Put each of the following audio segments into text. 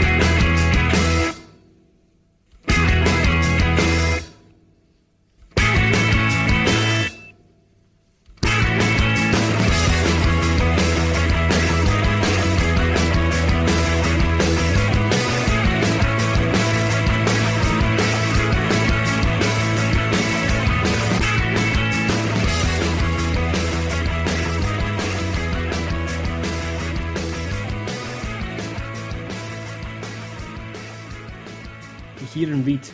Bye. hear and read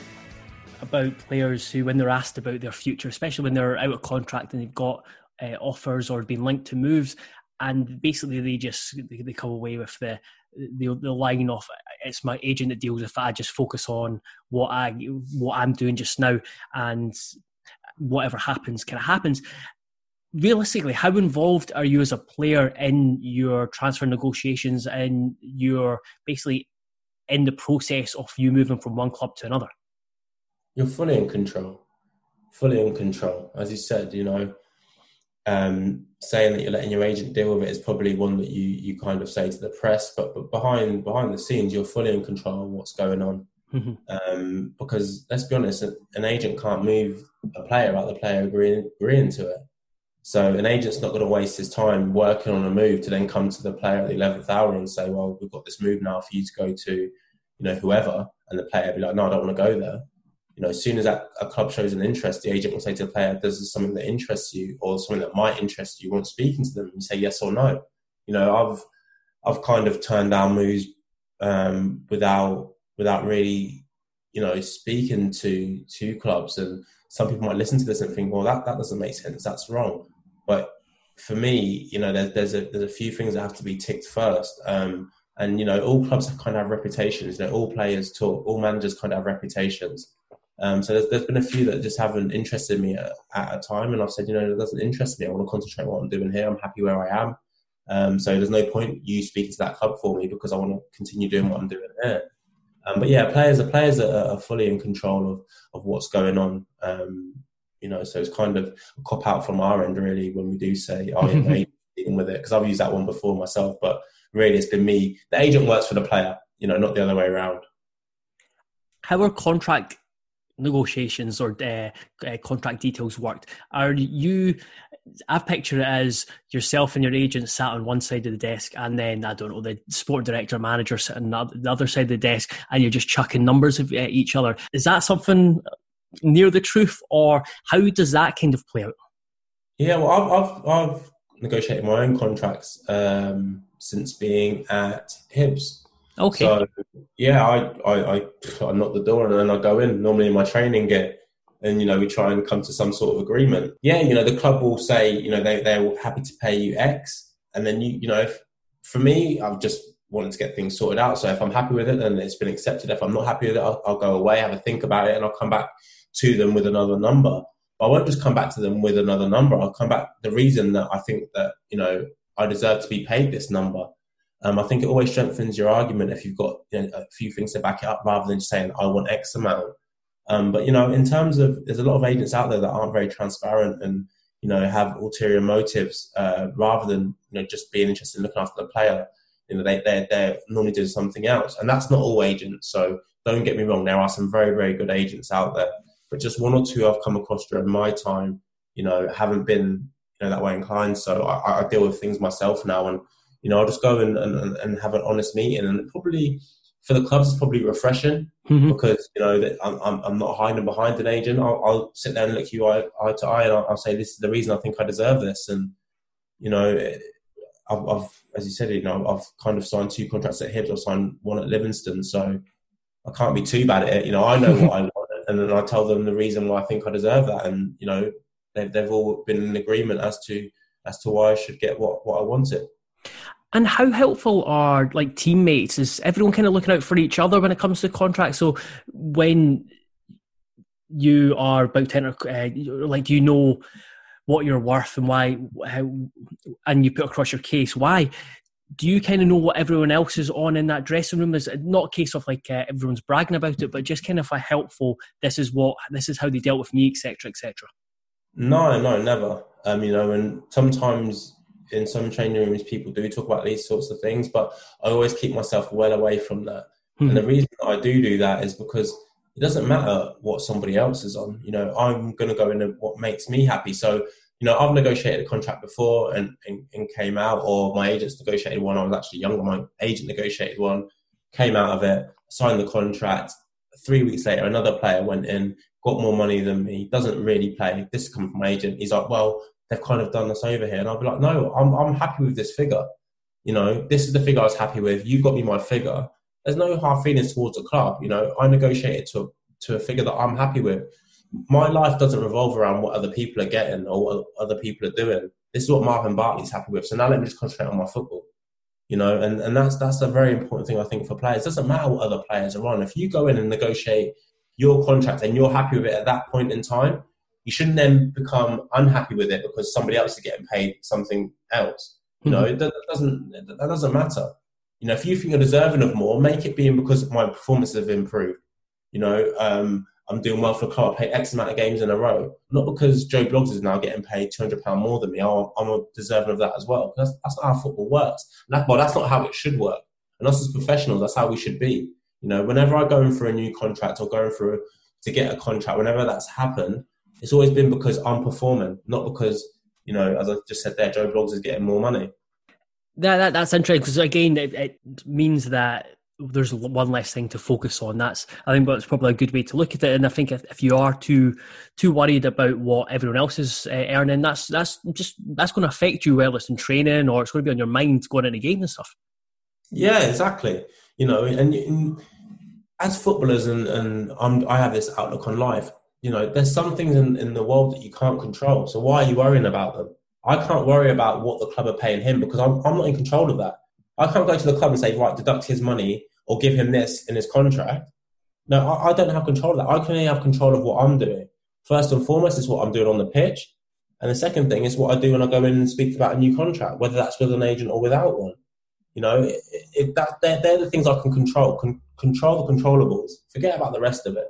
about players who, when they're asked about their future, especially when they're out of contract and they've got uh, offers or been linked to moves, and basically they just they, they come away with the, the the line of it's my agent that deals with it. I just focus on what I what I'm doing just now, and whatever happens, kind of happens. Realistically, how involved are you as a player in your transfer negotiations and your basically in the process of you moving from one club to another? You're fully in control. Fully in control. As you said, you know, um, saying that you're letting your agent deal with it is probably one that you you kind of say to the press, but, but behind behind the scenes, you're fully in control of what's going on. Mm-hmm. Um, because let's be honest, an agent can't move a player without the player agreeing, agreeing to it. So an agent's not going to waste his time working on a move to then come to the player at the eleventh hour and say, "Well, we've got this move now for you to go to, you know, whoever," and the player be like, "No, I don't want to go there." You know, as soon as that a club shows an interest, the agent will say to the player, "Does this something that interests you, or something that might interest you?" Want speaking to them, and say yes or no. You know, I've I've kind of turned down moves um, without without really, you know, speaking to to clubs, and some people might listen to this and think, "Well, that that doesn't make sense. That's wrong." For me, you know, there's there's a there's a few things that have to be ticked first. Um, and you know, all clubs have kind of have reputations. You know, all players talk, all managers kind of have reputations. Um, so there's, there's been a few that just haven't interested me at, at, a time, and I've said, you know, it doesn't interest me. I want to concentrate on what I'm doing here. I'm happy where I am. Um, so there's no point you speaking to that club for me because I want to continue doing what I'm doing here. Um, but yeah, players are players that are, fully in control of, of what's going on. Um, you know, so it's kind of a cop out from our end, really, when we do say, "Oh, yeah, dealing with it," because I've used that one before myself. But really, it's been me. The agent works for the player, you know, not the other way around. How are contract negotiations or uh, uh, contract details worked? Are you? I picture it as yourself and your agent sat on one side of the desk, and then I don't know the sport director, manager sitting on the other side of the desk, and you're just chucking numbers at each other. Is that something near the truth, or how does that kind of play out? Yeah, well, I've I've, I've negotiated my own contracts um, since being at Hibs. Okay. So yeah, I, I, I, I knock the door and then I go in. Normally in my training get and you know we try and come to some sort of agreement. Yeah, you know the club will say you know they they're happy to pay you X, and then you you know if, for me I've just wanted to get things sorted out. So if I'm happy with it, then it's been accepted. If I'm not happy with it, I'll, I'll go away, have a think about it, and I'll come back to them with another number. But I won't just come back to them with another number. I'll come back the reason that I think that you know I deserve to be paid this number. Um, I think it always strengthens your argument if you've got you know, a few things to back it up, rather than just saying I want X amount. Um, but you know, in terms of there's a lot of agents out there that aren't very transparent and you know have ulterior motives uh, rather than you know just being interested in looking after the player. You know, they they they're normally doing something else, and that's not all agents. So don't get me wrong, there are some very very good agents out there but just one or two I've come across during my time, you know, haven't been you know that way inclined. So I, I deal with things myself now, and you know, I'll just go and, and, and have an honest meeting, and probably for the clubs it's probably refreshing mm-hmm. because you know that I'm, I'm, I'm not hiding behind an agent. I'll, I'll sit there and look you eye, eye to eye, and I'll, I'll, say this is the reason I think I deserve this, and you know, I've, I've as you said, you know, I've kind of signed two contracts at Hibs. I've signed one at Livingston, so I can't be too bad at it. You know, I know what I and then I tell them the reason why I think I deserve that, and you know they've they've all been in agreement as to as to why I should get what what I wanted. And how helpful are like teammates? Is everyone kind of looking out for each other when it comes to contracts? So when you are about to enter, uh, like do you know what you're worth and why, how, and you put across your case why. Do you kind of know what everyone else is on in that dressing room? Is not a case of like uh, everyone's bragging about it, but just kind of a helpful. This is what this is how they dealt with me, etc., etc. No, no, never. Um, you know, and sometimes in some training rooms, people do talk about these sorts of things, but I always keep myself well away from that. Mm-hmm. And the reason I do do that is because it doesn't matter what somebody else is on. You know, I'm going to go in what makes me happy. So, you know, I've negotiated a contract before and, and, and came out, or my agent's negotiated one. I was actually younger. My agent negotiated one, came out of it, signed the contract. Three weeks later, another player went in, got more money than me, doesn't really play. This is coming from my agent. He's like, well, they've kind of done this over here. And I'll be like, no, I'm, I'm happy with this figure. You know, this is the figure I was happy with. You got me my figure. There's no hard feelings towards the club. You know, I negotiated to to a figure that I'm happy with. My life doesn't revolve around what other people are getting or what other people are doing. This is what Marvin Bartley's happy with. So now let me just concentrate on my football. You know, and, and that's that's a very important thing I think for players. It doesn't matter what other players are on. If you go in and negotiate your contract and you're happy with it at that point in time, you shouldn't then become unhappy with it because somebody else is getting paid something else. You know, mm-hmm. that, doesn't that doesn't matter. You know, if you think you're deserving of more, make it being because my performances have improved. You know, um, I'm doing well for the club. I play X amount of games in a row, not because Joe Bloggs is now getting paid two hundred pound more than me. I'm, deserving of that as well. That's, that's not how football works. That, well, that's not how it should work. And us as professionals, that's how we should be. You know, whenever I go in for a new contract or going through to get a contract, whenever that's happened, it's always been because I'm performing, not because you know, as I just said there, Joe Bloggs is getting more money. That, that that's interesting because again, it, it, means that there's one less thing to focus on. That's I think that's probably a good way to look at it. And I think if, if you are too too worried about what everyone else is uh, earning, that's that's just that's going to affect you whether it's in training or it's going to be on your mind going into games and stuff. Yeah, exactly. You know, and, and as footballers, and, and I'm, I have this outlook on life you know, there's some things in, in the world that you can't control. So why are you worrying about them? I can't worry about what the club are paying him because I'm, I'm not in control of that. I can't go to the club and say, right, deduct his money or give him this in his contract. No, I, I don't have control of that. I can only have control of what I'm doing. First and foremost is what I'm doing on the pitch. And the second thing is what I do when I go in and speak about a new contract, whether that's with an agent or without one. You know, it, it, that, they're, they're the things I can control. Con- control the controllables. Forget about the rest of it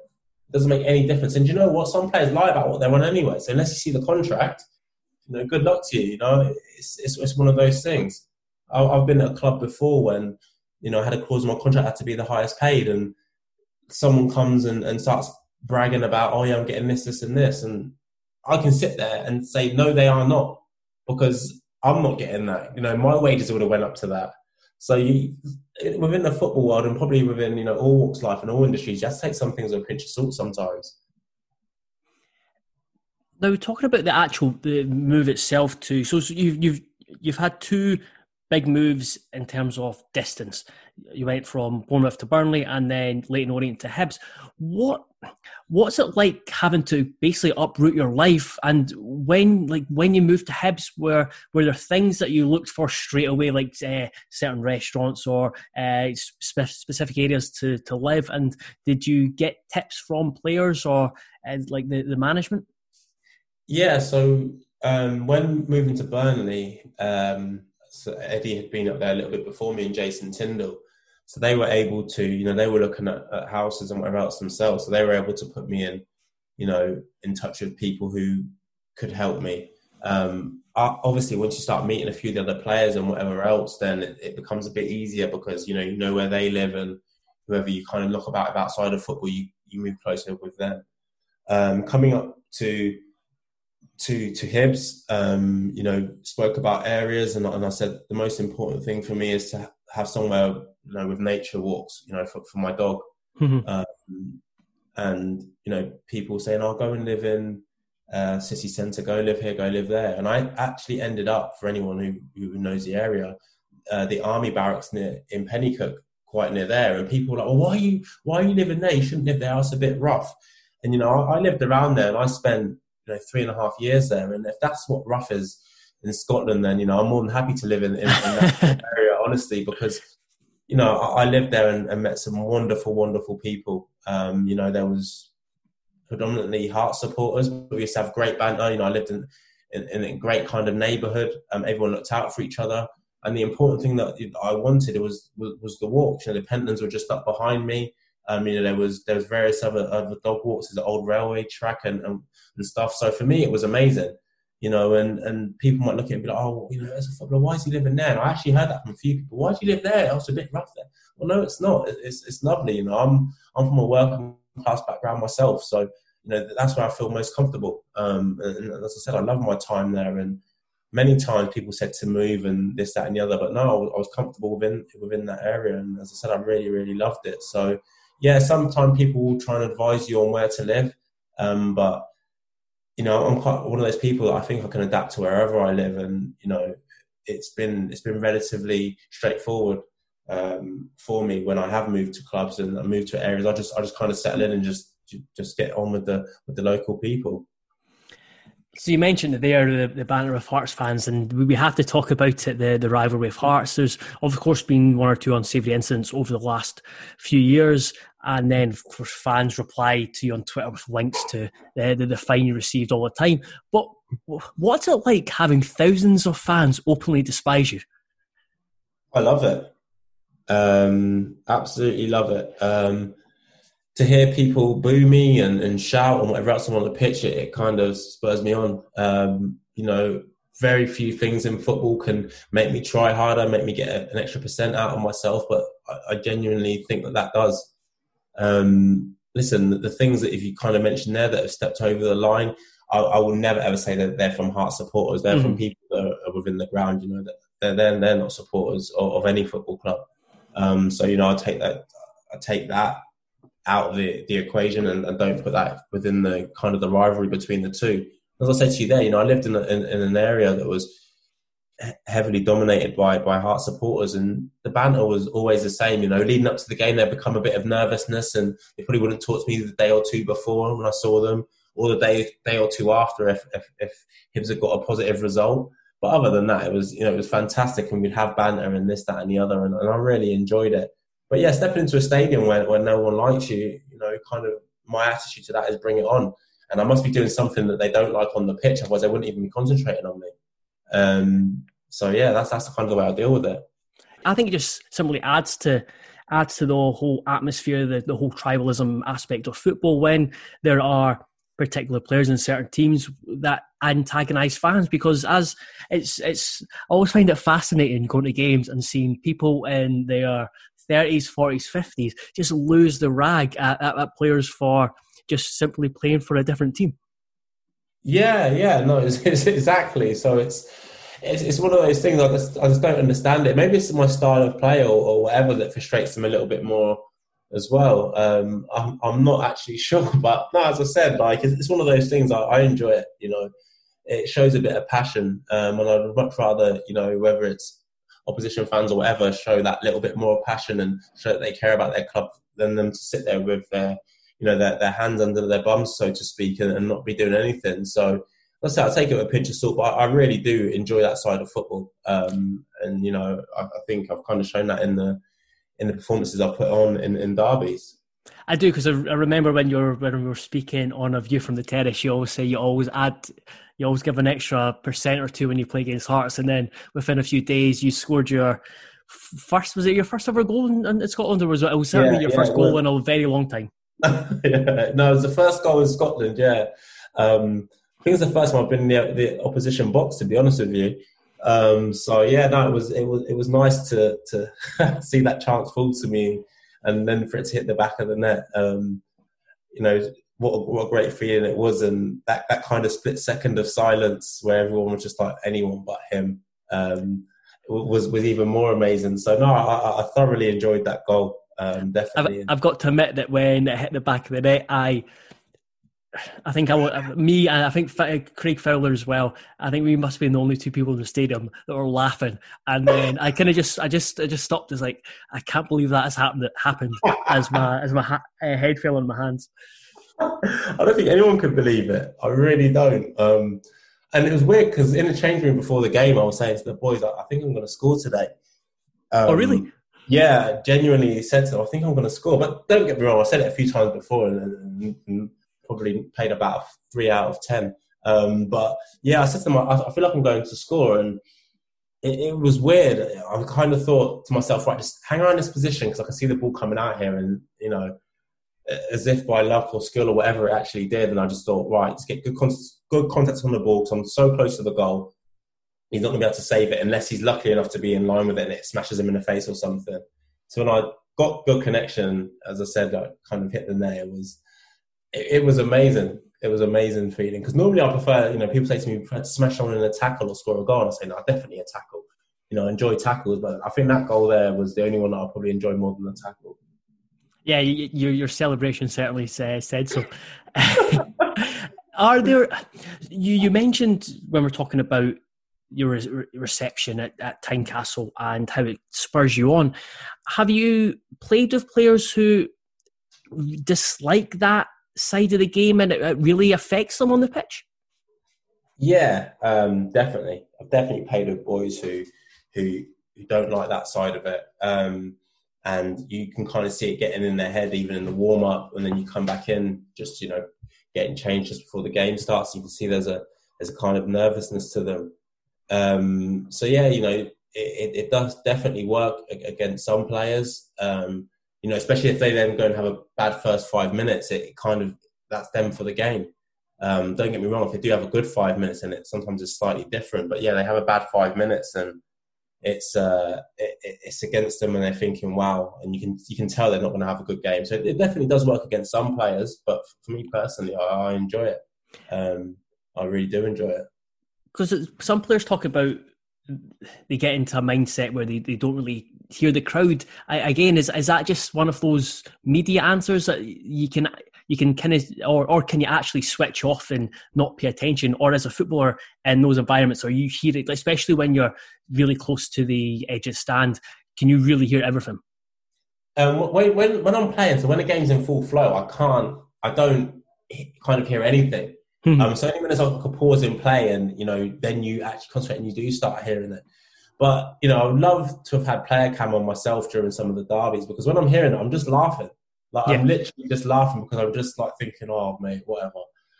It doesn't make any difference. And you know what? Some players lie about what they're on anyway. So unless you see the contract, you know, good luck to you. You know, it's it's, it's one of those things. I, have been at a club before when you know I had a clause in my contract had to be the highest paid, and someone comes and, and starts bragging about, oh yeah, I'm getting this, this, and this, and I can sit there and say, no, they are not, because I'm not getting that. You know, my wages would have went up to that. So you, within the football world and probably within you know all walks of life and all industries, to take some things with a pinch of salt sometimes. Now, talking about the actual the move itself, too. So, so you've you've you've had two big moves in terms of distance. You went from Bournemouth to Burnley and then Leyton Orient to Hibs. What what's it like having to basically uproot your life? And when like when you moved to Hibs, were were there things that you looked for straight away, like uh, certain restaurants or uh, spe- specific areas to to live? And did you get tips from players or uh, like the, the management? Yeah, so um, when moving to Burnley, um, so Eddie had been up there a little bit before me and Jason Tindall. So they were able to, you know, they were looking at, at houses and whatever else themselves. So they were able to put me in, you know, in touch with people who could help me. Um, obviously, once you start meeting a few of the other players and whatever else, then it, it, becomes a bit easier because you know you know where they live and whoever you kind of look about outside of football, you you move closer with them. Um, coming up to to to Hibs, um, you know, spoke about areas, and, and I said the most important thing for me is to have somewhere, you know, with nature walks, you know, for, for my dog, mm-hmm. um, and you know, people saying, "I'll oh, go and live in uh, city centre, go live here, go live there," and I actually ended up, for anyone who who knows the area, uh, the army barracks near in Penicuik, quite near there, and people were like, "Well, why are you why are you living there? You shouldn't live there. It's a bit rough." And you know, I, I lived around there, and I spent you know three and a half years there, and if that's what rough is in Scotland, then you know I'm more than happy to live in, in, in that area honestly, because you know I, I lived there and, and, met some wonderful, wonderful people. Um, you know, there was predominantly Heart supporters, but we used to have great banter. You know, I lived in in, in a great kind of neighbourhood. Um, everyone looked out for each other. And the important thing that I wanted was was, was the walks. You know, the Pentlands were just up behind me. Um, you know, there was there was various other other dog walks, an old railway track and, and, and stuff. So for me, it was amazing. You know, and, and people might look at it and be like, oh, you know, as a footballer, why is he living there? And I actually heard that from a few people. Why do you live there? I was a bit rough there. Well, no, it's not. It's it's lovely. You know, I'm I'm from a working class background myself, so you know that's where I feel most comfortable. Um, and as I said, I love my time there, and many times people said to move and this, that, and the other, but no, I was comfortable within within that area, and as I said, I really, really loved it. So, yeah, sometimes people will try and advise you on where to live, um, but you know, I'm quite one of those people that I think I can adapt to wherever I live, and you know, it's been it's been relatively straightforward um, for me when I have moved to clubs and I moved to areas. I just I just kind of settle in and just just get on with the with the local people. So you mentioned that they are the, the banner of Hearts fans, and we have to talk about it, the, the rivalry of Hearts. There's, of course, been one or two unsavoury incidents over the last few years, and then, of course, fans reply to you on Twitter with links to the, the, the fine you received all the time. But what's it like having thousands of fans openly despise you? I love it. Um, absolutely love it. Um, to hear people boo me and, and shout and whatever else I'm on the pitch, it, it kind of spurs me on. Um, you know, very few things in football can make me try harder, make me get an extra percent out of myself, but I, I genuinely think that that does. Um, listen, the, the, things that if you kind of mentioned there that have stepped over the line, I, I will never ever say that they're from heart supporters. They're mm. from people that are within the ground. You know, that they're they're, they're not supporters of, of any football club. Um, so you know, I take that I take that out of the, the equation and, and, don't put that within the kind of the rivalry between the two. As I said to you there, you know, I lived in, a, in, in an area that was heavily dominated by by Heart supporters, and the banter was always the same. You know, leading up to the game, there become a bit of nervousness, and they probably wouldn't talk to me the day or two before when I saw them, or the day day or two after if if, if Hibs had got a positive result. But other than that, it was you know it was fantastic, and we'd have banter and this, that, and the other, and, and I really enjoyed it but yeah, stepping into a stadium where, where no one likes you, you know, kind of my attitude to that is bring it on. And I must be doing something that they don't like on the pitch, otherwise they wouldn't even be concentrating on me. Um, so yeah, that's that's the kind of way I deal with it. I think it just simply adds to adds to the whole atmosphere, the, the whole tribalism aspect of football when there are particular players in certain teams that antagonize fans because as it's it's I always find it fascinating going to games and seeing people in their 30s, 40s, 50s just lose the rag at, at, at players for just simply playing for a different team. Yeah, yeah, no, it's, it's exactly. So it's, it's, it's one of those things. I just I just don't understand it. Maybe it's my style of play or, or whatever that frustrates them a little bit more as well. Um, I'm I'm not actually sure, but no, as I said, like it's, it's one of those things. I, I, enjoy it. You know, it shows a bit of passion, um, and I'd much rather you know whether it's opposition fans or whatever show that little bit more passion and show that they care about their club than them to sit there with their, you know, their, their hands under their bums, so to speak, and, and not be doing anything. So, let's say I take it with a pinch of salt, but I, I really do enjoy that side of football. Um, and you know, I, I, think I've kind of shown that in the in the performances I've put on in, in derbies. I do because I, I, remember when you were when we were speaking on a view from the terrace, you always say you always add you always give an extra percent or two when you play against Hearts, and then within a few days you scored your first. Was it your first ever goal in, in Scotland, or was it, it was certainly yeah, your yeah, first goal in a very long time? yeah. No, it was the first goal in Scotland. Yeah, um, I think it's the first time I've been in the, the opposition box. To be honest with you, um, so yeah, no, it was it was it was nice to to see that chance fall to me, and then for it to hit the back of the net. Um, you know, what a, what a great feeling it was, and that, that kind of split second of silence where everyone was just like anyone but him um, was was even more amazing. So no, I, I thoroughly enjoyed that goal. Um, definitely, I've, I've, got to admit that when it hit the back of the net, I. I think I, me and I think Craig Fowler as well. I think we must be the only two people in the stadium that were laughing. And then I kind of just, I just, I just stopped. As like, I can't believe that has happened. That happened as my, as my ha- head fell on my hands. I don't think anyone could believe it. I really don't. Um, and it was weird because in the change room before the game, I was saying to the boys, I think I'm going to score today. Um, oh, really? Yeah, genuinely said to I think I'm going to score. But don't get me wrong, I said it a few times before and, and, and probably played about three out of 10. Um, but yeah, I said to him, I, I, feel like I'm going to score. And it, it, was weird. I kind of thought to myself, right, just hang around this position because I can see the ball coming out here. And, you know, as if by luck or skill or whatever it actually did. And I just thought, right, let's get good, con- good contact on the ball because I'm so close to the goal. He's not going to be able to save it unless he's lucky enough to be in line with it and it smashes him in the face or something. So when I got good connection, as I said, I kind of hit the nail. Was, it, it was amazing. It was amazing feeling because normally I prefer, you know, people say to me, prefer to smash someone in a tackle or score a goal. And I say, no, definitely a tackle. You know, enjoy tackles, but I think that goal there was the only one that I probably enjoyed more than the tackle. Yeah, your your celebration certainly said so. Are there? You you mentioned when we're talking about your re- reception at, at Tynecastle and how it spurs you on. Have you played with players who dislike that side of the game and it, it really affects them on the pitch? Yeah, um, definitely. I've definitely played with boys who who who don't like that side of it. Um, and you can kind of see it getting in their head even in the warm up, and then you come back in just you know getting changed just before the game starts. You can see there's a there's a kind of nervousness to them. Um, so yeah, you know it, it, does definitely work against some players. Um, you know, especially if they then go and have a bad first five minutes, it kind of that's them for the game. Um, don't get me wrong; if they do have a good five minutes in it, sometimes it's slightly different. But yeah, they have a bad five minutes, and it's uh, it, it's against them, and they're thinking, "Wow!" And you can you can tell they're not going to have a good game. So it, definitely does work against some players, but for me personally, I, I enjoy it. Um, I really do enjoy it because some players talk about they get into a mindset where they, they don't really hear the crowd. I, again, is is that just one of those media answers that you can you can kind of or or can you actually switch off and not pay attention? Or as a footballer in those environments, are you hear it, especially when you're really close to the edge of stand? Can you really hear everything? Um, when, when when I'm playing, so when the game's in full flow, I can't, I don't kind of hear anything. Mm-hmm. Um, so only when there's like a pause in play, and you know, then you actually concentrate and you do start hearing it. But you know, I would love to have had player cam on myself during some of the derbies because when I'm hearing it, I'm just laughing. Like yeah. I'm literally just laughing because I'm just like thinking, "Oh, mate, whatever."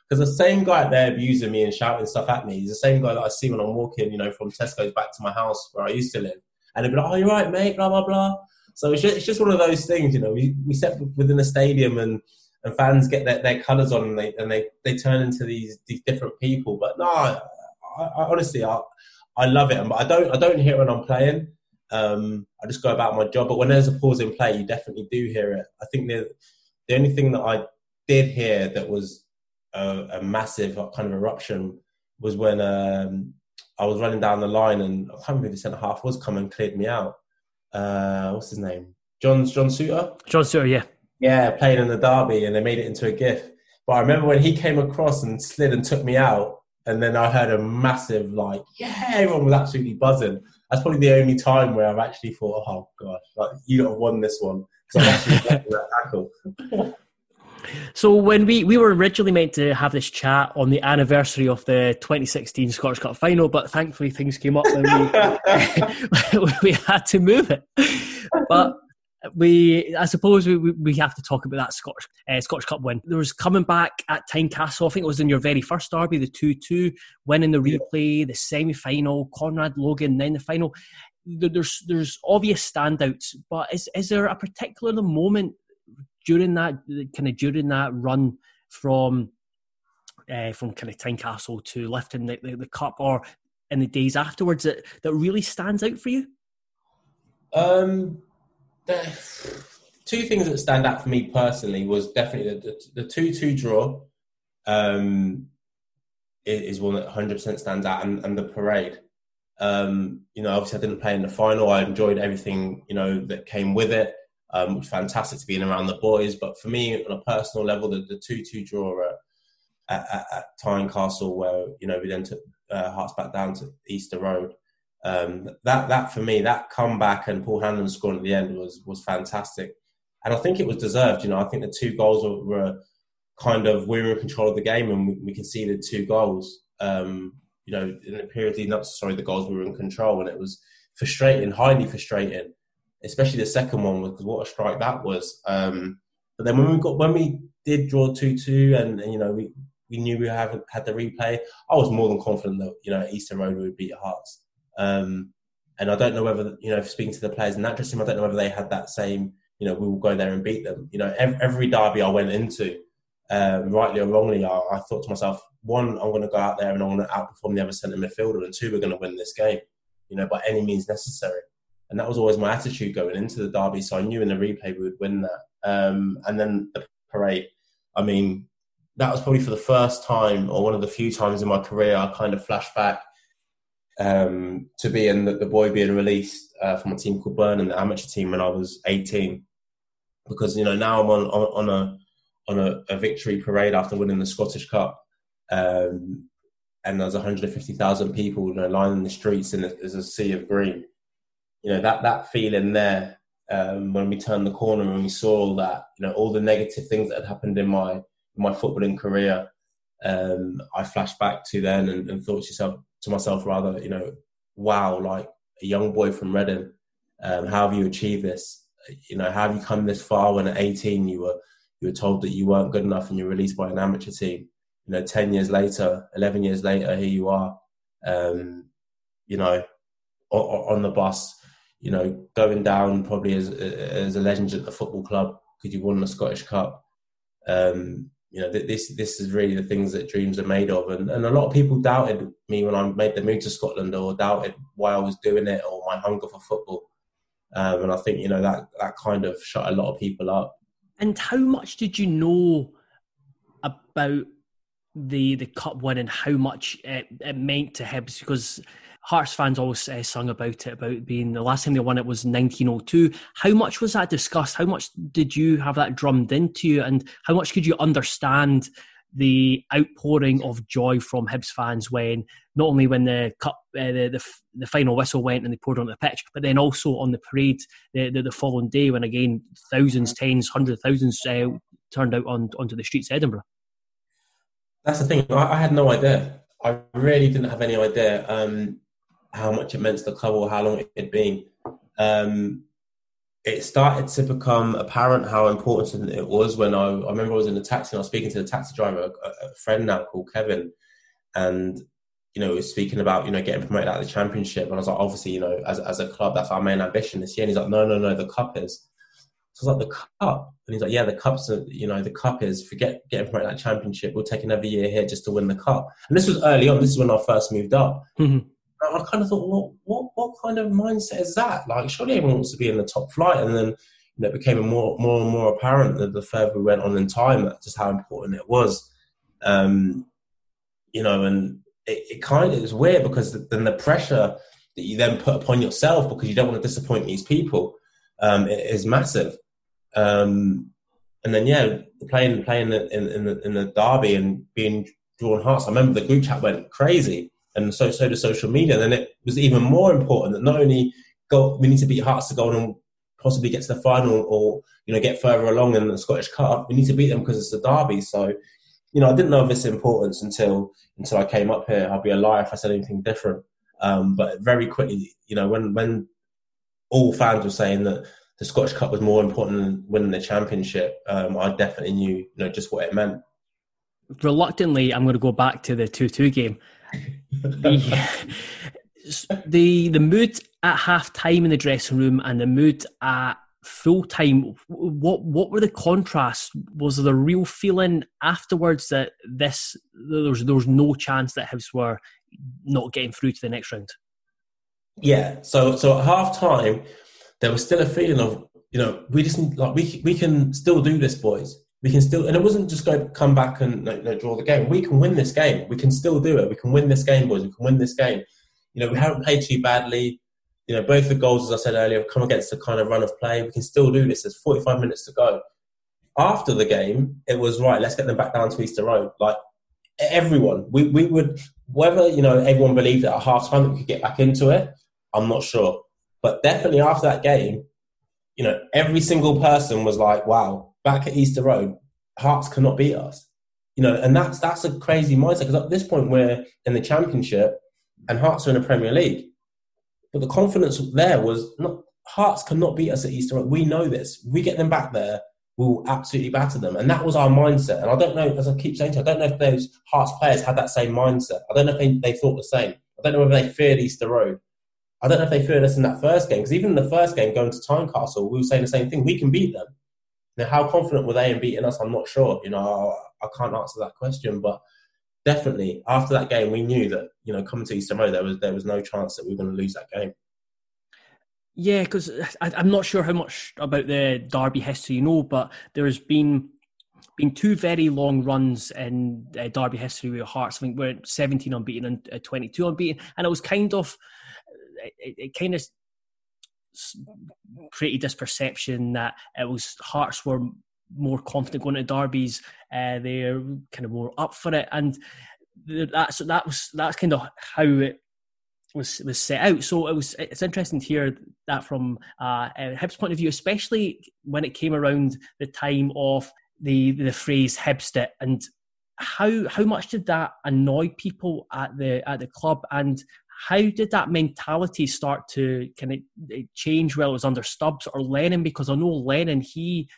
Because the same guy out there abusing me and shouting stuff at me he's the same guy that I see when I'm walking, you know, from Tesco's back to my house where I used to live, and they'd be like, "Oh, you're right, mate," blah blah blah. So it's just, it's just one of those things, you know. We we step within a stadium and and fans get their, their colours on and they and they, they turn into these these different people. But no, I, I, honestly, I I love it, but I don't I don't hear it when I'm playing. Um, I just go about my job. But when there's a pause in play, you definitely do hear it. I think the the only thing that I did hear that was a, a massive kind of eruption was when um, I was running down the line and I can't remember who the centre half was come and cleared me out. Uh, what's his name? John John Souttar. John Souttar, yeah. Yeah, playing in the derby, and they made it into a GIF. But I remember when he came across and slid and took me out, and then I heard a massive like, yeah, everyone was absolutely buzzing. That's probably the only time where I've actually thought, oh gosh, like you have won this one because I'm actually that tackle. So when we, we were originally meant to have this chat on the anniversary of the 2016 Scottish Cup final, but thankfully things came up and we, we had to move it. But we I suppose we, we have to talk about that Scottish uh, Scottish Cup win. There was coming back at Tynecastle. I think it was in your very first derby, the two two, winning the replay, the semi final, Conrad Logan, then the final. There's there's obvious standouts, but is is there a particular moment during that kind of during that run from uh, from kind of Tynecastle to lifting the, the, the cup, or in the days afterwards that that really stands out for you? Um two things that stand out for me personally was definitely the, the, two-two draw um, is, one that 100% stands out, and, and the parade. Um, you know, obviously I didn't play in the final. I enjoyed everything you know that came with it. Um, was fantastic to be around the boys, but for me, on a personal level, the, the two-two draw at, at, at Tynecastle, where you know we then took uh, Hearts back down to Easter Road, um, that that for me, that comeback and Paul Hanlon scoring at the end was was fantastic, and I think it was deserved. You know, I think the two goals were, were kind of we were in control of the game and we, we conceded two goals. Um, you know, in the period leading up, sorry, the goals we were in control, and it was frustrating, highly frustrating. especially the second one because what a strike that was. Um, but then when we got when we did draw two two, and, and you know we we knew we haven't had the replay. I was more than confident that you know Easter Road would beat Hearts. Um, and I don't know whether you know, speaking to the players in that dressing room, I don't know whether they had that same. You know, we will go there and beat them. You know, every, every derby I went into, um, rightly or wrongly, I, I, thought to myself, one, I'm going to go out there and I'm going to outperform the other centre midfielder, and two, we're going to win this game. You know, by any means necessary. And that was always my attitude going into the derby. So I knew in the replay we would win that. Um, and then the parade. I mean, that was probably for the first time or one of the few times in my career I kind of flashed back um, to being the, the boy being released uh, from a team called Burnham, the amateur team, when I was 18. Because you know now I'm on on, on a on a, a, victory parade after winning the Scottish Cup, um, and there's 150,000 people you know lining the streets, and there's a sea of green. You know that that feeling there um, when we turned the corner and we saw all that, you know, all the negative things that had happened in my in my footballing career, um, I flashed back to then and, and thought to yourself, to myself rather, you know, wow, like a young boy from Reading, um, how have you achieved this? You know, how have you come this far when at 18 you were you were told that you weren't good enough and you're released by an amateur team? You know, 10 years later, 11 years later, here you are, um, you know, on, the bus, you know, going down probably as as a legend at the football club because you won the Scottish Cup. Um, you know, this this is really the things that dreams are made of. And, and a lot of people doubted me when I made the move to Scotland, or doubted why I was doing it, or my hunger for football. Um, and I think you know that that kind of shut a lot of people up. And how much did you know about the the cup win and how much it, it meant to Hibs? Because Hearts fans always uh, sung about it, about being the last time they won it was 1902. How much was that discussed? How much did you have that drummed into you? And how much could you understand the outpouring of joy from Hibs fans when not only when the cup, uh, the, the, the final whistle went and they poured on the pitch, but then also on the parade the, the, the following day when again thousands, tens, hundreds hundred thousands uh, turned out on onto the streets of Edinburgh. That's the thing. I, I had no idea. I really didn't have any idea. Um, how much it meant to the club or how long it had been. Um, it started to become apparent how important it was when I, I remember I was in a taxi and I was speaking to the taxi driver, a, a friend now called Kevin, and you know, was speaking about, you know, getting promoted out of the championship. And I was like, obviously, you know, as, as a club, that's our main ambition this year. And he's like, no, no, no, the cup is. So I was like, the cup? And he's like, yeah, the cup's, you know, the cup is, forget getting promoted out of the championship. We'll take another year here just to win the cup. And this was early on. This is when I first moved up. Mm-hmm. I kind of thought, well, what what kind of mindset is that? Like, surely everyone wants to be in the top flight. And then you know, it became more more and more apparent that the further we went on in time, just how important it was. Um, you know, and it, it kind of is weird because then the pressure that you then put upon yourself because you don't want to disappoint these people um, is massive. Um, and then yeah, playing playing in, in, the, in the derby and being drawn hearts. I remember the group chat went crazy and so so does social media. And then it was even more important that not only go we need to beat Hearts to go on and possibly get to the final or you know get further along in the Scottish Cup. We need to beat them because it's a derby. So you know I didn't know of importance until until I came up here. I'd be a liar if I said anything different. Um, but very quickly, you know, when when all fans were saying that the Scottish Cup was more important than winning the championship, um, I definitely knew you know just what it meant. Reluctantly, I'm going to go back to the two-two game the, the the mood at half time in the dressing room and the mood at full time what what were the contrasts? Was there a real feeling afterwards that this there was there was no chance that Hibs were not getting through to the next round? Yeah so so at half time there was still a feeling of you know we just like we we can still do this boys we can still, and it wasn't just go come back and draw the game. We can win this game. We can still do it. We can win this game, boys. We can win this game. You know, we haven't played too badly. You know, both the goals, as I said earlier, have come against the kind of run of play. We can still do this. There's 45 minutes to go. After the game, it was right. Let's get them back down to Easter Road. Like everyone, we we would whether you know everyone believed at half time that we could get back into it. I'm not sure, but definitely after that game, you know, every single person was like, "Wow, back at Easter Road, Hearts cannot beat us. You know, and that's that's a crazy mindset because at this point we're in the Championship and Hearts are in the Premier League. But the confidence there was not Hearts cannot beat us at Easter Road. We know this. We get them back there, we'll absolutely batter them. And that was our mindset. And I don't know, as I keep saying you, I don't know if those Hearts players had that same mindset. I don't know if they, they thought the same. I don't know whether they feared Easter Road. I don't know if they feared us in that first game, because even in the first game going to Tynecastle, we were saying the same thing. We can beat them. Now, how confident were they in beating us? I'm not sure. You know, I, I can't answer that question, but definitely after that game, we knew that you know coming to Easter Road, there was there was no chance that we were going to lose that game. Yeah, because I'm not sure how much about the Derby history you know, but there has been been two very long runs in uh, Derby history with Hearts. I think we're 17 unbeaten and uh, 22 unbeaten, and it was kind of it, it kind of created this perception that it was Hearts were more confident going to derbies. Uh, they're kind of more up for it, and that's that was that's kind of how it was was set out. So it was it's interesting to hear that from uh, Hibs' point of view, especially when it came around the time of the the phrase Hibsted and how how much did that annoy people at the at the club and how did that mentality start to kind of eh, change while it was under Stubbs or Lennon? Because I know Lennon, he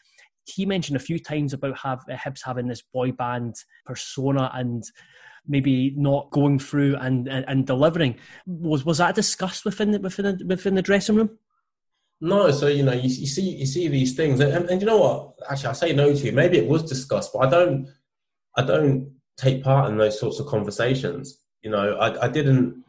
he mentioned a few times about have eh, Hibs having this boy band persona and maybe not going through and, and, and delivering. Was was that discussed within the, within the, within the dressing room? No, so you know you, you see you see these things, and, and, and, you know what? Actually, I say no to you. Maybe it was discussed, but I don't I don't take part in those sorts of conversations. You know, I, I didn't.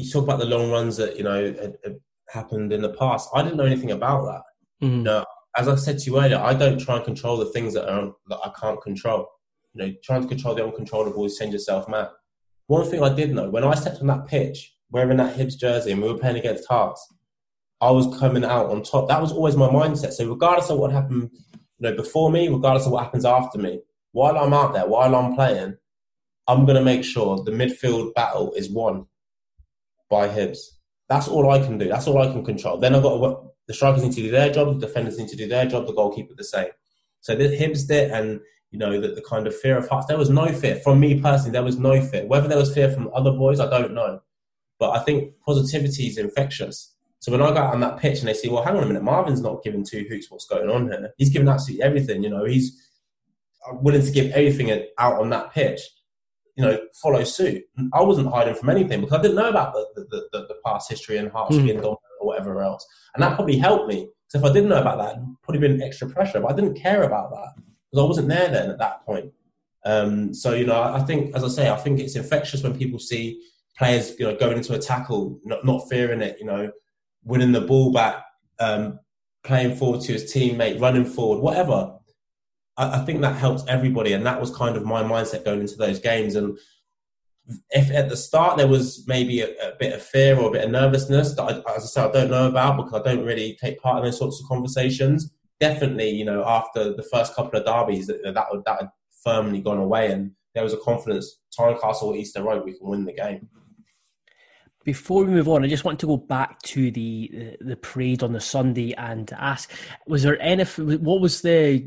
You talk about the long runs that you know had, had happened in the past. I didn't know anything about that. Mm. You know, as I said to you earlier, I don't try and control the things that are that I can't control. You know, trying to control the uncontrollable is send yourself mad. One thing I did know when I stepped on that pitch wearing that Hibs jersey and we were playing against Hearts, I was coming out on top. That was always my mindset. So regardless of what happened, you know, before me, regardless of what happens after me, while I'm out there, while I'm playing, I'm going to make sure the midfield battle is won by Hibs. That's all I can do. That's all I can control. Then I've got to, the strikers need to do their job, the defenders need to do their job, the goalkeeper the same. So the Hibs did, and you know, the, the kind of fear of Hearts. There was no fear from me personally. There was no fear. Whether there was fear from other boys, I don't know. But I think positivity is infectious. So when I go out on that pitch and they say, "Well, hang on a minute, Marvin's not giving two hoots. What's going on here? He's giving absolutely everything. You know, he's willing to give everything out on that pitch. You know, follow suit. I wasn't hiding from anything because I didn't know about the the, the, the past history and Hearts mm. being dominant or whatever else, and that probably helped me. So if I didn't know about that, probably been extra pressure. But I didn't care about that because I wasn't there then at that point. Um, so you know, I think, as I say, I think it's infectious when people see players, you know, going into a tackle, not, not fearing it, you know, winning the ball back, um, playing forward to his teammate, running forward, whatever. I, I, think that helps everybody, and that was kind of my mindset going into those games. And if at the start there was maybe a, a bit of fear or a bit of nervousness that, I, as I said, I don't know about because I don't really take part in those sorts of conversations definitely, you know, after the first couple of derbies, that that, that had firmly gone away, and there was a confidence. Tynecastle, Easter Road, we can win the game. Before we move on, I just want to go back to the the parade on the Sunday and ask: Was there any? What was the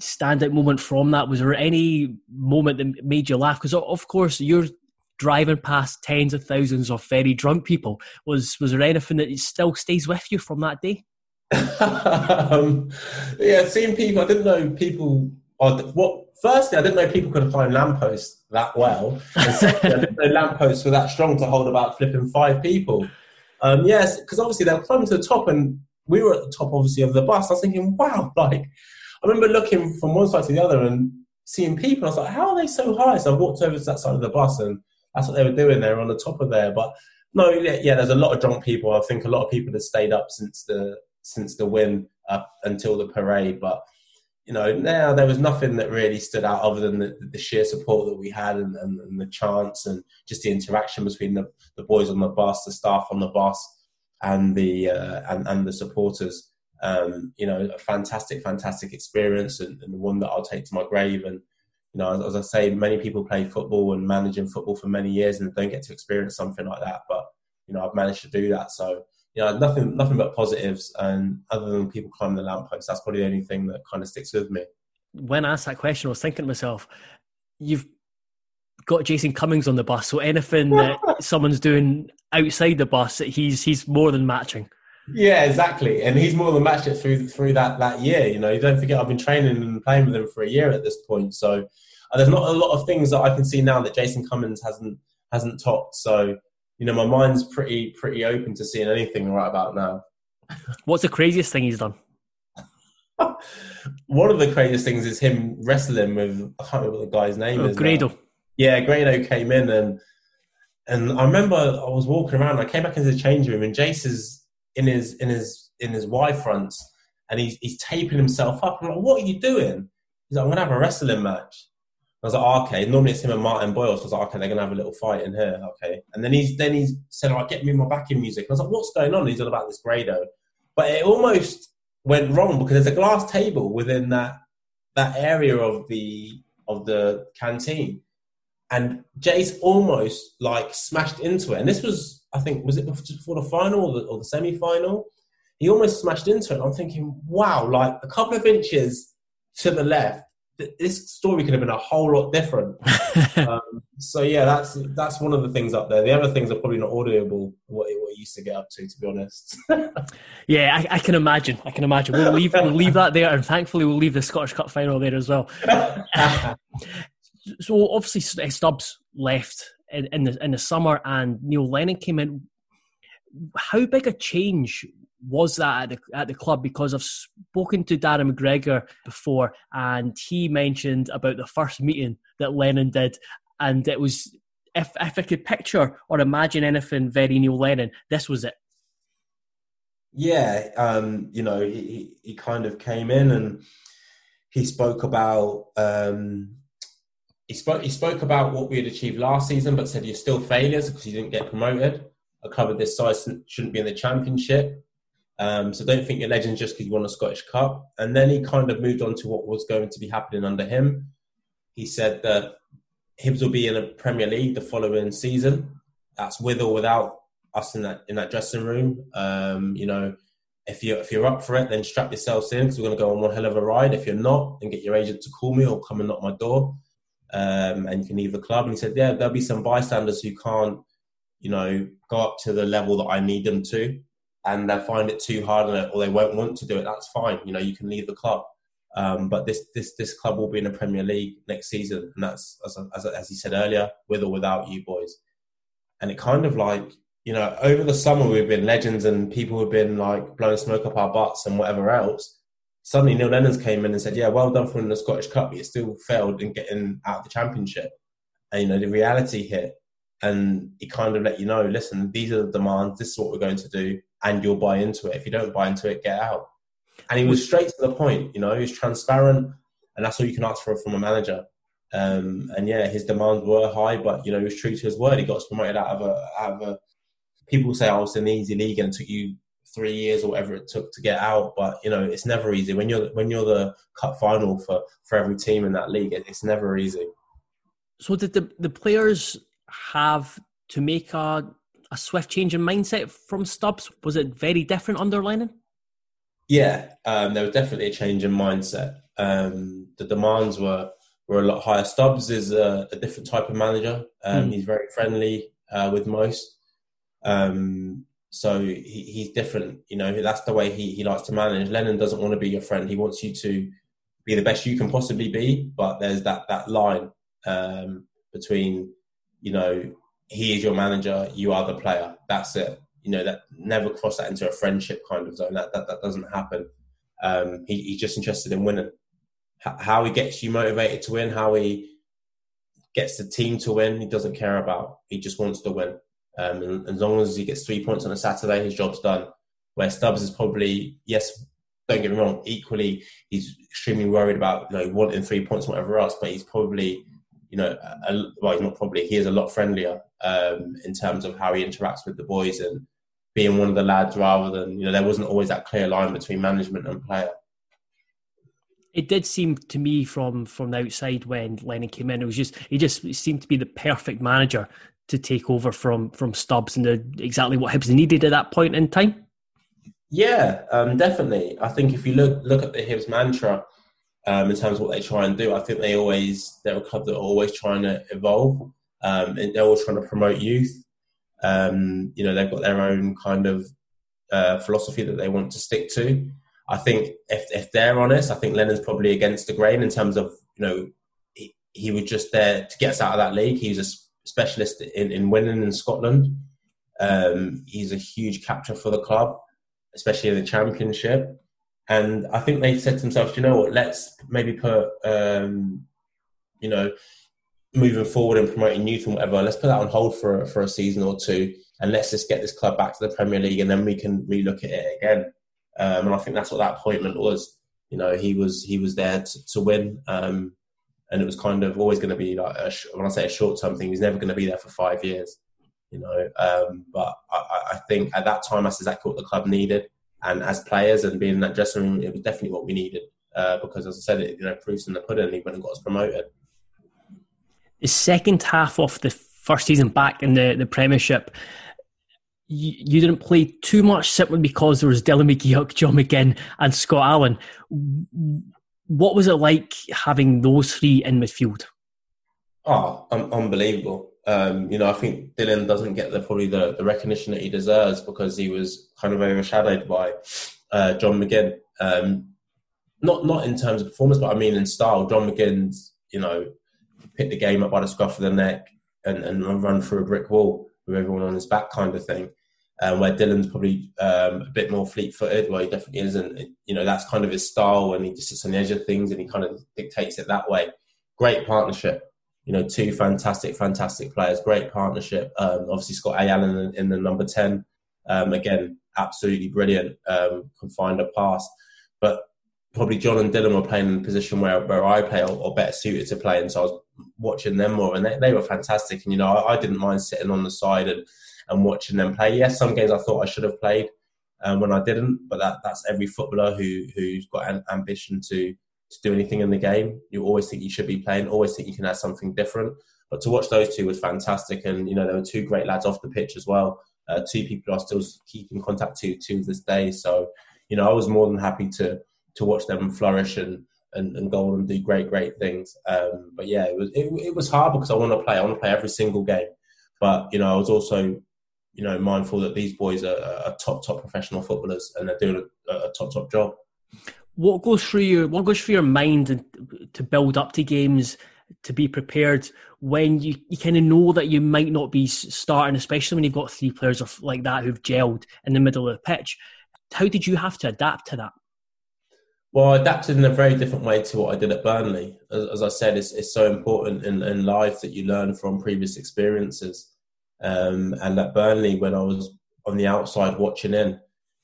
standout moment from that? Was there any moment that made you laugh? Because of course you're driving past tens of thousands of very drunk people. Was was there anything that still stays with you from that day? um, yeah, seeing people, I didn't know people. Are, what? Firstly, I didn't know people could climb lampposts that well. And secondly, I didn't know lampposts were that strong to hold about flipping five people. Um, yes, because obviously they'll climb to the top, and we were at the top, obviously, of the bus. I was thinking, wow, like I remember looking from one side to the other and seeing people. I was like, how are they so high? So I walked over to that side of the bus, and that's what they were doing. They were on the top of there, but no, yeah, there's a lot of drunk people. I think a lot of people have stayed up since the since the win up until the parade. But you know, now there was nothing that really stood out other than the, the sheer support that we had and, and, and, the chance and just the interaction between the, the boys on the bus, the staff on the bus, and the uh, and, and the supporters. Um, you know, a fantastic, fantastic experience and, and one that I'll take to my grave. And you know, as, as, I say, many people play football and managing football for many years and don't get to experience something like that. But you know, I've managed to do that. So you know, nothing, nothing but positives. And other than people climbing the lamppost, that's probably the only thing that kind of sticks with me. When I asked that question, I was thinking to myself, you've got Jason Cummings on the bus, so anything that someone's doing outside the bus, he's he's more than matching. Yeah, exactly. And he's more than matched it through through that that year. You know, you don't forget I've been training and playing with him for a year at this point. So uh, there's not a lot of things that I can see now that Jason Cummings hasn't hasn't topped. So you know, my mind's pretty pretty open to seeing anything right about now. What's the craziest thing he's done? One of the craziest things is him wrestling with I can't remember what the guy's name oh, is. Grado. Now. Yeah, Grado came in and and I remember I was walking around. I came back into the change room and Jace is in his in his in his Y fronts and he's he's taping himself up. I'm like, what are you doing? He's like, I'm gonna have a wrestling match. I was like, oh, okay. Normally it's him and Martin Boyle. So I was like, okay, they're gonna have a little fight in here. Okay. And then he's then he's said, all right, get me my backing music. I was like, what's going on? he's all about this Grado. But it almost went wrong because there's a glass table within that that area of the of the canteen. And Jace almost like smashed into it. And this was, I think, was it before the final or the, or the semi final? He almost smashed into it. I'm thinking, wow, like a couple of inches to the left, this story could have been a whole lot different. um, so yeah, that's that's one of the things up there. The other things are probably not audible. What it, what it used to get up to, to be honest. yeah, I, I, can imagine. I can imagine. We'll leave we'll leave that there, and thankfully we'll leave the Scottish Cup final there as well. so obviously Stubbs left in, in the in the summer, and Neil Lennon came in. How big a change was that at the, at the club because I've spoken to Darren McGregor before and he mentioned about the first meeting that Lennon did and it was if if I could picture or imagine anything very Neil Lennon, this was it. Yeah, um, you know, he, he kind of came in and he spoke about um, he spoke he spoke about what we had achieved last season, but said you're still failures because you didn't get promoted. A club of this size shouldn't be in the championship. Um, so don't think you're legend just because you won a Scottish Cup. And then he kind of moved on to what was going to be happening under him. He said that Hibs will be in a Premier League the following season. That's with or without us in that in that dressing room. Um, you know, if you if you're up for it, then strap yourselves in because we're going to go on one hell of a ride. If you're not, then get your agent to call me or come and knock my door, um, and you can leave the club. And he said, yeah, there'll be some bystanders who can't, you know, go up to the level that I need them to and they'll find it too hard or they won't want to do it, that's fine. You know, you can leave the club. Um, but this this this club will be in the Premier League next season, and that's as as, as he said earlier, with or without you boys. And it kind of like you know, over the summer we've been legends, and people have been like blowing smoke up our butts and whatever else. Suddenly, Neil Lennon's came in and said, "Yeah, well done for winning the Scottish Cup, but you still failed in getting out of the Championship." And you know, the reality hit, and he kind of let you know, "Listen, these are the demands. This is what we're going to do and you'll buy into it. If you don't buy into it, get out. And he was straight to the point, you know, he was transparent, and that's all you can ask for from a manager. Um, and yeah, his demands were high, but you know, he was true to his word. He got us promoted out of a, out of a people say, oh, it's an easy league and it took you three years or whatever it took to get out. But you know, it's never easy. When you're when you're the cup final for, for every team in that league, it's never easy. So did the, the players have to make a a swift change in mindset from Stubbs? Was it very different under Lennon? Yeah, um, there was definitely a change in mindset. Um, the demands were were a lot higher. Stubbs is a, a different type of manager. Um, mm. He's very friendly uh, with most. Um, so he, he's different. You know, that's the way he, he likes to manage. Lennon doesn't want to be your friend. He wants you to be the best you can possibly be. But there's that that line um, between you know he is your manager, you are the player. That's it. You know, that never cross that into a friendship kind of zone. That that, that doesn't happen. Um, he, he's just interested in winning. H- how he gets you motivated to win, how he gets the team to win, he doesn't care about. He just wants to win. Um, and as long as he gets three points on a Saturday, his job's done. Where Stubbs is probably, yes, don't get me wrong, equally, he's extremely worried about you know wanting three points, whatever else, but he's probably you know, a, well, he's not probably, he is a lot friendlier um, in terms of how he interacts with the boys and being one of the lads rather than, you know, there wasn't always that clear line between management and player. It did seem to me from from the outside when Lennon came in, it was just he just seemed to be the perfect manager to take over from from Stubbs and exactly what Hibs needed at that point in time. Yeah, um, definitely. I think if you look look at the Hibs mantra, um, in terms of what they try and do. I think they always they're a club that are always trying to evolve, um, and they're always trying to promote youth. Um, you know, they've got their own kind of uh, philosophy that they want to stick to. I think if if they're honest, I think Lennon's probably against the grain in terms of you know he, he was just there to get us out of that league. He was a specialist in, in winning in Scotland. Um, he's a huge capture for the club, especially in the championship. And I think they said to themselves, you know what, let's maybe put, um, you know, moving forward and promoting youth and whatever, let's put that on hold for, for a season or two and let's just get this club back to the Premier League and then we can relook at it again. Um, and I think that's what that appointment was. You know, he was he was there to, to win, um, and it was kind of always going to be like a, when I say a short term thing, he's never going to be there for five years. You know, um, but I, I, think at that time that's exactly what the club needed, and as players and being in that dressing room, it was definitely what we needed uh, because, as I said, it you know proofs in the pudding. He went and got us promoted. The second half of the first season back in the the Premiership you, you didn't play too much simply because there was Dylan McGeouch, John McGinn, and Scott Allan. What was it like having those three in midfield? Oh, um, unbelievable. Um, you know, I think Dylan doesn't get the probably the, the, recognition that he deserves because he was kind of overshadowed by uh, John McGinn. Um, not not in terms of performance, but I mean in style. John McGinn's, you know, picked the game up by the scruff of the neck and, and run through a brick wall with everyone on his back kind of thing. Um, where Dylan's probably um, a bit more fleet-footed. Well, he definitely isn't. you know that's kind of his style, and he just sits on the edge of things, and he kind of dictates it that way. Great partnership, you know, two fantastic, fantastic players. Great partnership. Um, obviously, Scott A. Allan in, in the number ten, um, again, absolutely brilliant. Um, can find a pass, but probably John and Dylan were playing in a position where, where I play or, or, better suited to play, and so I was watching them more, and they, they were fantastic. And you know, I, I, didn't mind sitting on the side and, and watching them play. Yes, some games I thought I should have played um, when I didn't, but that, that's every footballer who who's got an ambition to to do anything in the game. You always think you should be playing, always think you can add something different. But to watch those two was fantastic, and you know there were two great lads off the pitch as well. Uh, two people I still keep in contact to to this day. So you know I was more than happy to to watch them flourish and and, and go on and do great, great things. Um, but yeah, it was it, it, was hard because I want to play. I want to play every single game. But you know, I was also you know mindful that these boys are, are top top professional footballers and they're doing a, a, top top job. What goes through your What goes through your mind to build up to games? To be prepared when you, you kind of know that you might not be starting, especially when you've got three players of, like that who've gelled in the middle of the pitch. How did you have to adapt to that? Well, I adapted in a very different way to what I did at Burnley. As, as I said, it's, it's so important in, in, life that you learn from previous experiences. Um, and at Burnley, when I was on the outside watching in,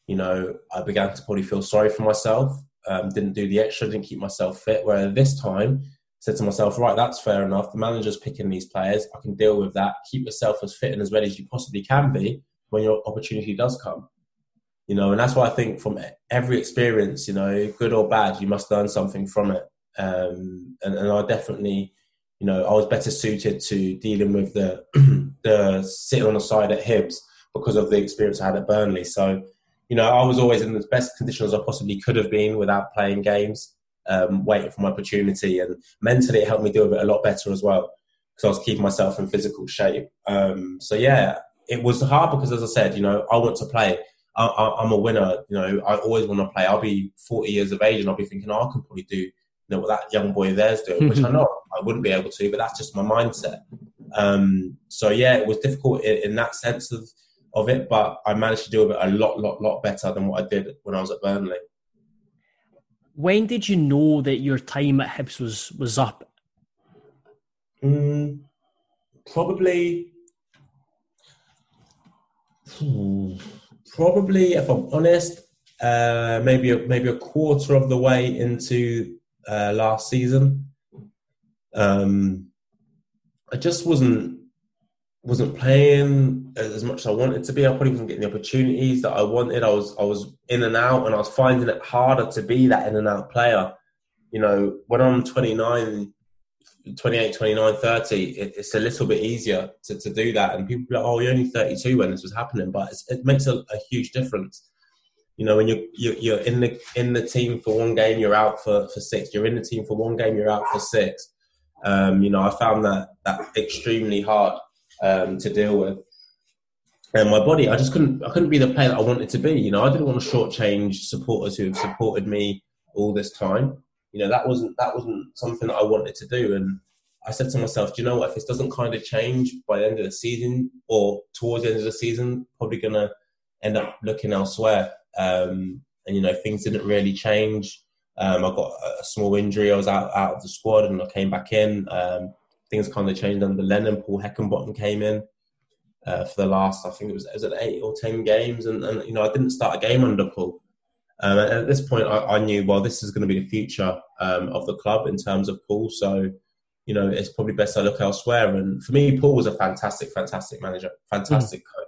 you know, I began to probably feel sorry for myself. Um, didn't do the extra, didn't keep myself fit. Whereas this time, said to myself, right, that's fair enough. The manager's picking these players. I can deal with that. Keep yourself as fit and as ready as you possibly can be when your opportunity does come you know, and that's why I think from every experience, you know, good or bad, you must learn something from it. Um, and, and I definitely, you know, I was better suited to dealing with the the sitting on the side at Hibs because of the experience I had at Burnley. So, you know, I was always in the best conditions I possibly could have been without playing games, um, waiting for my opportunity, and mentally it helped me do it a lot better as well because I was keeping myself in physical shape. Um, so yeah, it was hard because, as I said, you know, I want to play I, am a winner. You know, I always want to play. I'll be 40 years of age and I'll be thinking, oh, I can probably do know what that young boy there's doing, which I know I wouldn't be able to, but that's just my mindset. Um, so yeah, it was difficult in, in, that sense of of it, but I managed to do it a lot, lot, lot better than what I did when I was at Burnley. When did you know that your time at Hibs was was up? Mm, probably. Probably, if I'm honest, uh, maybe a, maybe a quarter of the way into uh, last season. Um, I just wasn't wasn't playing as much as I wanted to be. I probably wasn't getting the opportunities that I wanted. I was I was in and out, and I was finding it harder to be that in and out player. You know, when I'm 29, 28, 29, 30, it, it's a little bit easier to, to do that. And people be like, oh, you're only 32 when this was happening, but it makes a, a, huge difference. You know, when you're, you're, in the in the team for one game, you're out for, for six. You're in the team for one game, you're out for six. Um, you know, I found that that extremely hard um, to deal with. and my body, I just couldn't, I couldn't be the player that I wanted to be. You know, I didn't want to shortchange supporters who have supported me all this time. You know, that wasn't that wasn't something that I wanted to do. And I said to myself, do you know what? If this doesn't kind of change by the end of the season or towards the end of the season, probably gonna end up looking elsewhere. Um, and you know, things didn't really change. Um, I got a small injury. I was out out of the squad, and I came back in. Um, things kind of changed under Lennon. Paul Heckingbottom came in uh, for the last, I think it was, was it eight or ten games, and, and you know, I didn't start a game under Paul. Um, at this point, I, I, knew well, this is going to be the future um, of the club in terms of Paul. So, you know, it's probably best I look elsewhere. And for me, Paul was a fantastic, fantastic manager, fantastic mm.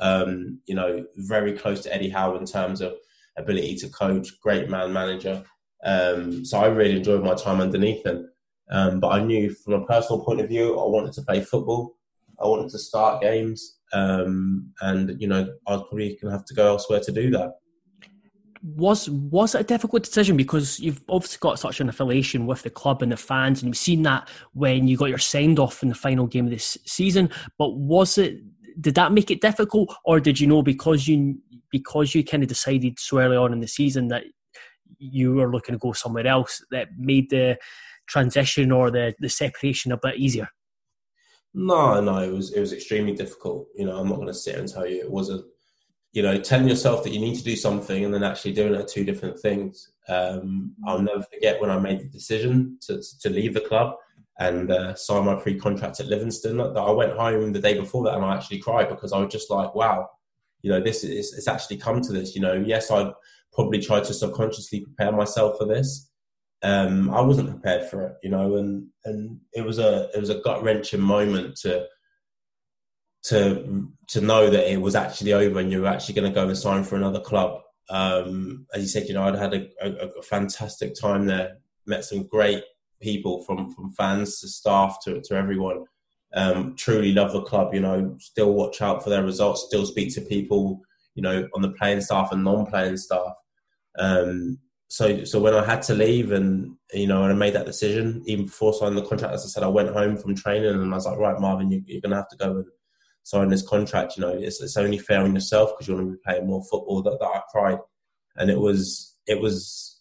Um, you know, very close to Eddie Howe in terms of ability to coach, great man manager. Um, so I really enjoyed my time underneath him. Um, but I knew from a personal point of view, I wanted to play football. I wanted to start games, um, and you know, I was probably going to have to go elsewhere to do that. Was was it a difficult decision because you've obviously got such an affiliation with the club and the fans, and you've seen that when you got your signed off in the final game of this season. But was it? Did that make it difficult, or did you know because you because you kind of decided so early on in the season that you were looking to go somewhere else that made the transition or the, the separation a bit easier? No, no, it was it was extremely difficult. You know, I'm not going to sit and tell you it wasn't. You know, telling yourself that you need to do something and then actually doing it are two different things. Um, I'll never forget when I made the decision to to leave the club and uh, sign my pre-contract at Livingston. That I went home the day before that and I actually cried because I was just like, wow, you know, this is it's actually come to this. You know, yes, I probably tried to subconsciously prepare myself for this, um, I wasn't prepared for it, you know, and and it was a it was a gut wrenching moment to to to know that it was actually over and you were actually going to go and sign for another club. Um, as you said, you know, I'd had a, a, a, fantastic time there, met some great people from from fans to staff to to everyone. Um, truly love the club, you know. Still watch out for their results. Still speak to people, you know, on the playing staff and non-playing staff. Um, so so when I had to leave and you know and I made that decision even before signing the contract, as I said, I went home from training and I was like, right, Marvin, you, are going to have to go and sign this contract. You know, it's, it's only fair on yourself because you want to be playing more football. That, that I cried, and it was it was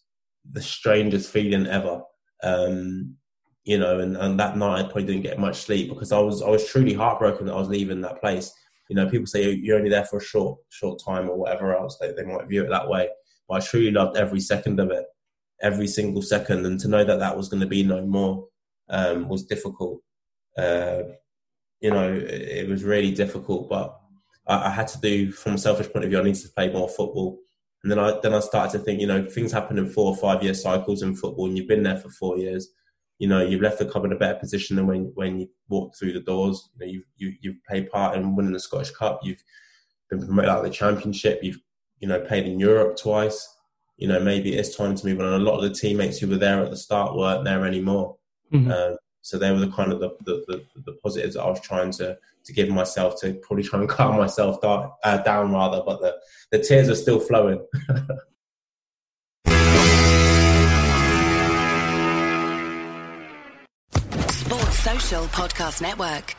the strangest feeling ever. Um, you know, and, and that night I probably didn't get much sleep because I was I was truly heartbroken that I was leaving that place. You know, people say you're only there for a short short time or whatever else. They, they might view it that way but I truly loved every second of it, every single second. And to know that that was going to be no more um, was difficult. Uh, you know, it, it, was really difficult, but I, I, had to do, from a selfish point of view, I needed to play more football. And then I then I started to think, you know, things happen in four or five year cycles in football, and you've been there for four years. You know, you've left the club in a better position than when when you walked through the doors. You know, you've you, you've played part in winning the Scottish Cup. You've been promoted out of the Championship. You've you know, played in Europe twice. You know, maybe it's time to move on. And a lot of the teammates who were there at the start weren't there anymore. Mm-hmm. Uh, so they were the kind of the, the, the, the, positives I was trying to to give myself to probably try and calm myself down, uh, down rather. But the, the tears are still flowing. Sports Social Podcast Network.